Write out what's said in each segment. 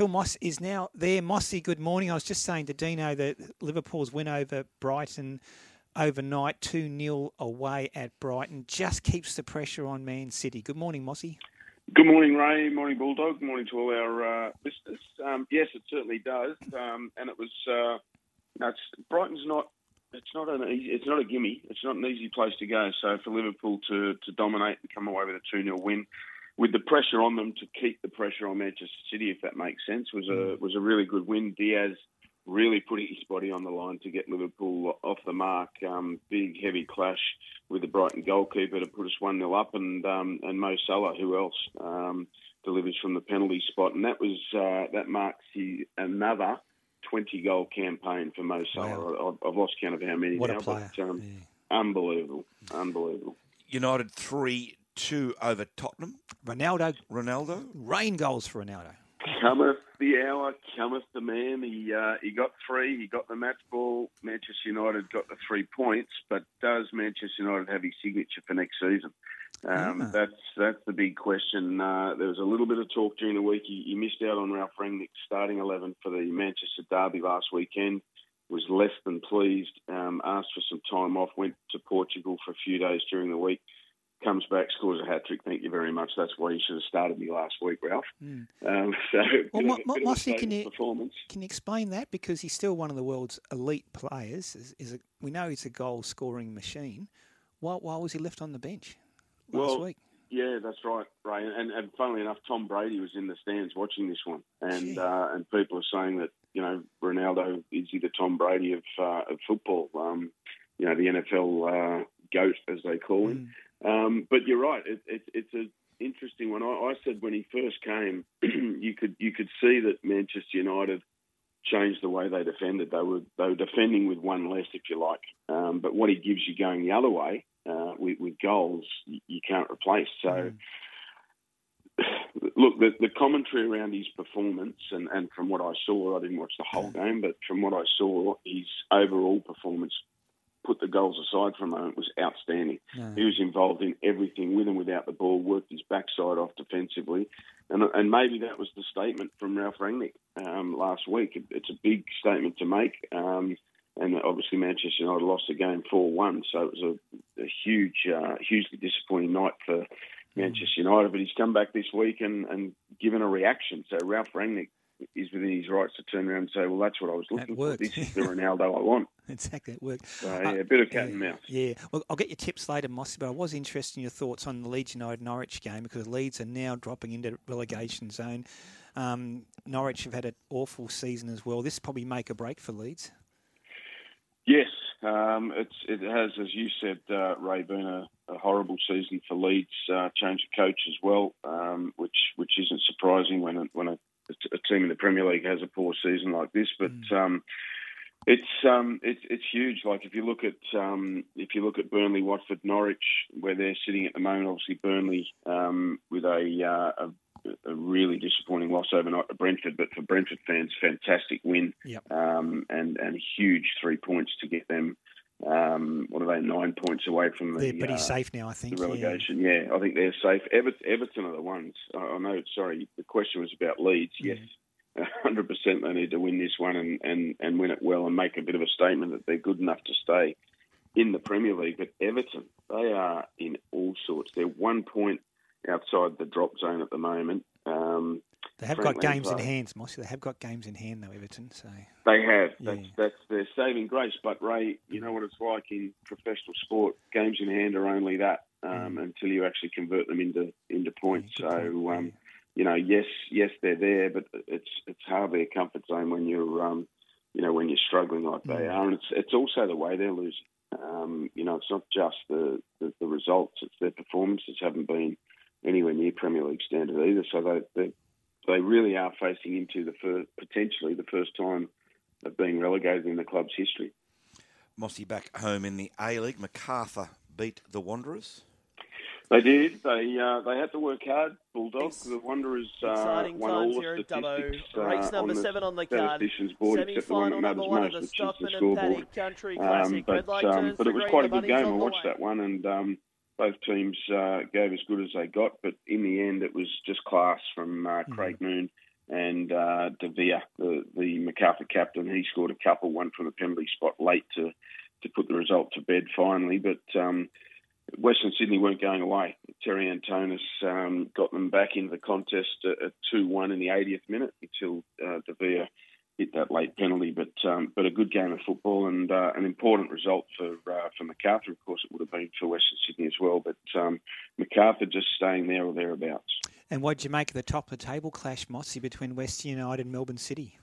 Phil Moss is now there. Mossy, good morning. I was just saying to Dino that Liverpool's win over Brighton overnight, 2 0 away at Brighton, just keeps the pressure on Man City. Good morning, Mossy. Good morning, Ray. Morning, Bulldog. Good morning to all our uh, listeners. Um, yes, it certainly does, um, and it was. Uh, it's, Brighton's not. It's not an. Easy, it's not a gimme. It's not an easy place to go. So for Liverpool to to dominate and come away with a two 0 win, with the pressure on them to keep the pressure on Manchester City, if that makes sense, was a was a really good win. Diaz really putting his body on the line to get Liverpool off the mark. Um, big, heavy clash with the Brighton goalkeeper to put us 1 0 up, and um, and Mo Salah, who else um, delivers from the penalty spot. And that was uh, that marks the, another 20 goal campaign for Mo Salah. Wow. I've lost count of how many what now, a player. but um, yeah. unbelievable. Unbelievable. United 3 2 over Tottenham. Ronaldo. Ronaldo. Rain goals for Ronaldo. Cometh the hour, cometh the man. He uh, he got three. He got the match ball. Manchester United got the three points. But does Manchester United have his signature for next season? Um, yeah. That's that's the big question. Uh, there was a little bit of talk during the week. He, he missed out on Ralph Rangnick's starting eleven for the Manchester derby last weekend. Was less than pleased. Um, asked for some time off. Went to Portugal for a few days during the week comes back, scores a hat trick. Thank you very much. That's why you should have started me last week, Ralph. Mm. Um, so, well, bit Mossy, can you can you explain that because he's still one of the world's elite players? Is, is a, we know he's a goal scoring machine. Why, why was he left on the bench last well, week? Yeah, that's right, Ray. And, and funnily enough, Tom Brady was in the stands watching this one, and uh, and people are saying that you know Ronaldo is the Tom Brady of uh, of football. Um, you know, the NFL uh, goat, as they call him. Mm. Um, but you're right. It, it, it's an interesting one. I, I, said when he first came, you could you could see that Manchester United changed the way they defended. They were they were defending with one less, if you like. Um, but what he gives you going the other way uh, with, with, goals, you, you, can't replace. So. Mm. Look, the, the, commentary around his performance, and, and from what I saw, I didn't watch the whole game, but from what I saw, his overall performance put the goals aside for a moment, was outstanding. No. He was involved in everything with and without the ball, worked his backside off defensively. And, and maybe that was the statement from Ralph Rangnick um, last week. It's a big statement to make. Um, and obviously Manchester United lost the game 4-1, so it was a, a huge, uh, hugely disappointing night for. Manchester United. But he's come back this week and, and given a reaction. So Ralph Rangnick is within his rights to turn around and say, "Well, that's what I was looking for. This is the Ronaldo I want." exactly, it worked. So, yeah, uh, a bit of cat yeah, and mouse. Yeah, well, I'll get your tips later, Mossy, but I was interested in your thoughts on the Leeds United Norwich game because Leeds are now dropping into relegation zone. Um, Norwich have had an awful season as well. This probably make a break for Leeds. Yes, um, it has, as you said, uh, Ray, been a, a, horrible season for Leeds. Uh, change of coach as well, um, which which isn't surprising when a, when a a team in the Premier League has a poor season like this. But mm. um, it's um, it's it's huge. Like if you look at um, if you look at Burnley, Watford, Norwich, where they're sitting at the moment. Obviously, Burnley um, with a, uh, a, a really disappointing loss overnight to Brentford, but for Brentford fans, fantastic win yep. Um, and and huge three points to get them um, what are they? Nine points away from the. They're pretty uh, safe now, I think. The relegation, yeah. yeah. I think they're safe. Everton, Everton are the ones. I know. Sorry, the question was about Leeds. Yes, hundred percent. They need to win this one and, and, and win it well and make a bit of a statement that they're good enough to stay in the Premier League. But Everton, they are in all sorts. They're one point outside the drop zone at the moment. Um, they have got games in hand, Mossy. They have got games in hand, though, Everton. So they have. Yeah. That's that's their saving grace. But Ray, you know what it's like in professional sport. Games in hand are only that um, mm. until you actually convert them into into points. Yeah, so. Point. Um, you know, yes, yes, they're there, but it's it's hardly a comfort zone when you're, um, you know, when you're struggling like mm. they are, and it's it's also the way they're losing. Um, you know, it's not just the, the, the results; it's their performances haven't been anywhere near Premier League standard either. So they they they really are facing into the first, potentially the first time of being relegated in the club's history. Mossy back home in the A League. Macarthur beat the Wanderers. They did. They uh, they had to work hard. Bulldogs. The Wanderers uh, won all the statistics. Uh, Race number seven on the card. Board, Semi-final number one of the Stockman and Paddock Country Classic. Um, but, um, but it was quite a good game. I watched that one, and um, both teams uh, gave as good as they got, but in the end, it was just class from uh, mm. Craig Noone and uh, De the, the Macarthur captain, he scored a couple, one from the penalty spot late to to put the result to bed finally. But um, Western Sydney weren't going away. Terry Antonis um, got them back into the contest at, 2 1 in the 80th minute until uh, Davila hit that late penalty. But um, but a good game of football and uh, an important result for uh, for Macarthur. Of course, it would have been for Western Sydney as well. But um, Macarthur just staying there or thereabouts. And what did you make of the top of the table clash, Mossy, between Western United and Melbourne City?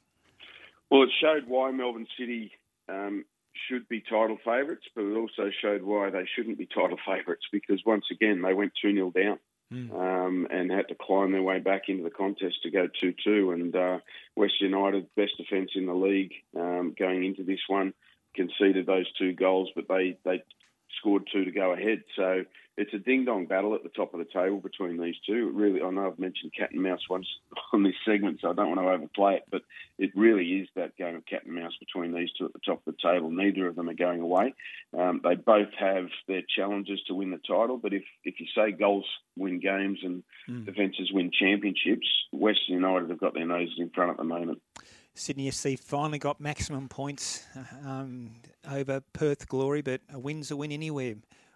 Well, it showed why Melbourne City um, should be title favourites, but it also showed why they shouldn't be title favourites because once again they went 2 0 down. Mm. Um, and had to climb their way back into the contest to go 2 2. And uh, West United, best defence in the league um, going into this one, conceded those two goals, but they, they scored two to go ahead. So it's a ding dong battle at the top of the table between these two. It really, I know I've mentioned cat and mouse once on this segment, so I don't want to overplay it, but it really is that game of cat and mouse between these two at the top of the table. Neither of them are going away. Um, they both have their challenges to win the title, but if, if you say goals win games and mm. defences win championships, Western United have got their noses in front at the moment. Sydney FC finally got maximum points um, over Perth Glory, but a win's a win anywhere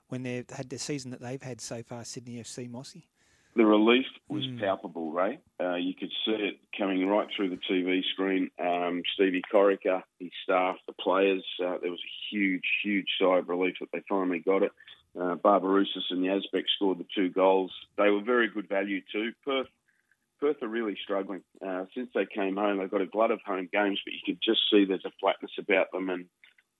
when they've had the season that they've had so far, Sydney FC Mossy? The relief was mm. palpable, Ray. Uh, you could see it coming right through the TV screen. Um, Stevie Corica, his staff, the players, uh, there was a huge, huge sigh of relief that they finally got it. Uh, Barbarouses and Yazbek scored the two goals. They were very good value too. Perth, Perth are really struggling. Uh, since they came home, they've got a glut of home games, but you could just see there's a flatness about them and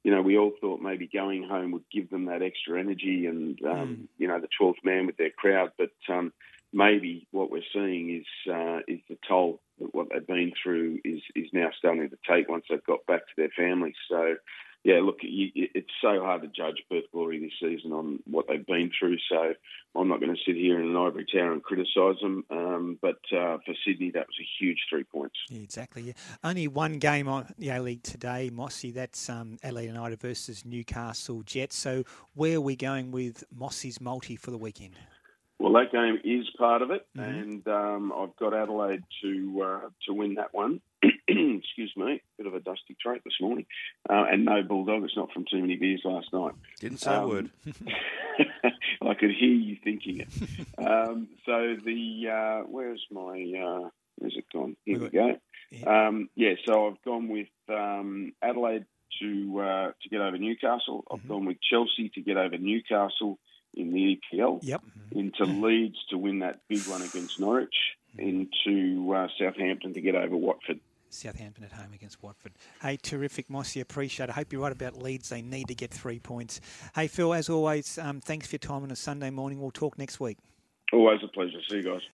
you know, we all thought maybe going home would give them that extra energy and, um, mm. you know, the 12th man with their crowd. But um, maybe what we're seeing is uh, is the toll that what they've been through is, is now starting to take once they've got back to their families. So yeah, look, it's so hard to judge Perth Glory this season on what they've been through. So I'm not going to sit here in an ivory tower and criticise them. Um, but uh, for Sydney, that was a huge three points. Yeah, exactly. Yeah. Only one game on the A League today, Mossy. That's um, Adelaide United versus Newcastle Jets. So where are we going with Mossy's multi for the weekend? Well, that game is part of it, mm-hmm. and um, I've got Adelaide to uh, to win that one. Excuse me, bit of a dusty trait this morning, uh, and no bulldog. It's not from too many beers last night. Didn't say um, a word. I could hear you thinking it. Um, so the uh, where's my uh, where's it gone? Here we go. Yeah. Um, yeah, so I've gone with um, Adelaide to uh, to get over Newcastle. I've mm-hmm. gone with Chelsea to get over Newcastle in the EPL. Yep. Into Leeds to win that big one against Norwich. Into uh, Southampton to get over Watford. Southampton at home against Watford. Hey, terrific, Mossy. Appreciate it. I hope you're right about Leeds. They need to get three points. Hey, Phil, as always, um, thanks for your time on a Sunday morning. We'll talk next week. Always a pleasure. See you guys.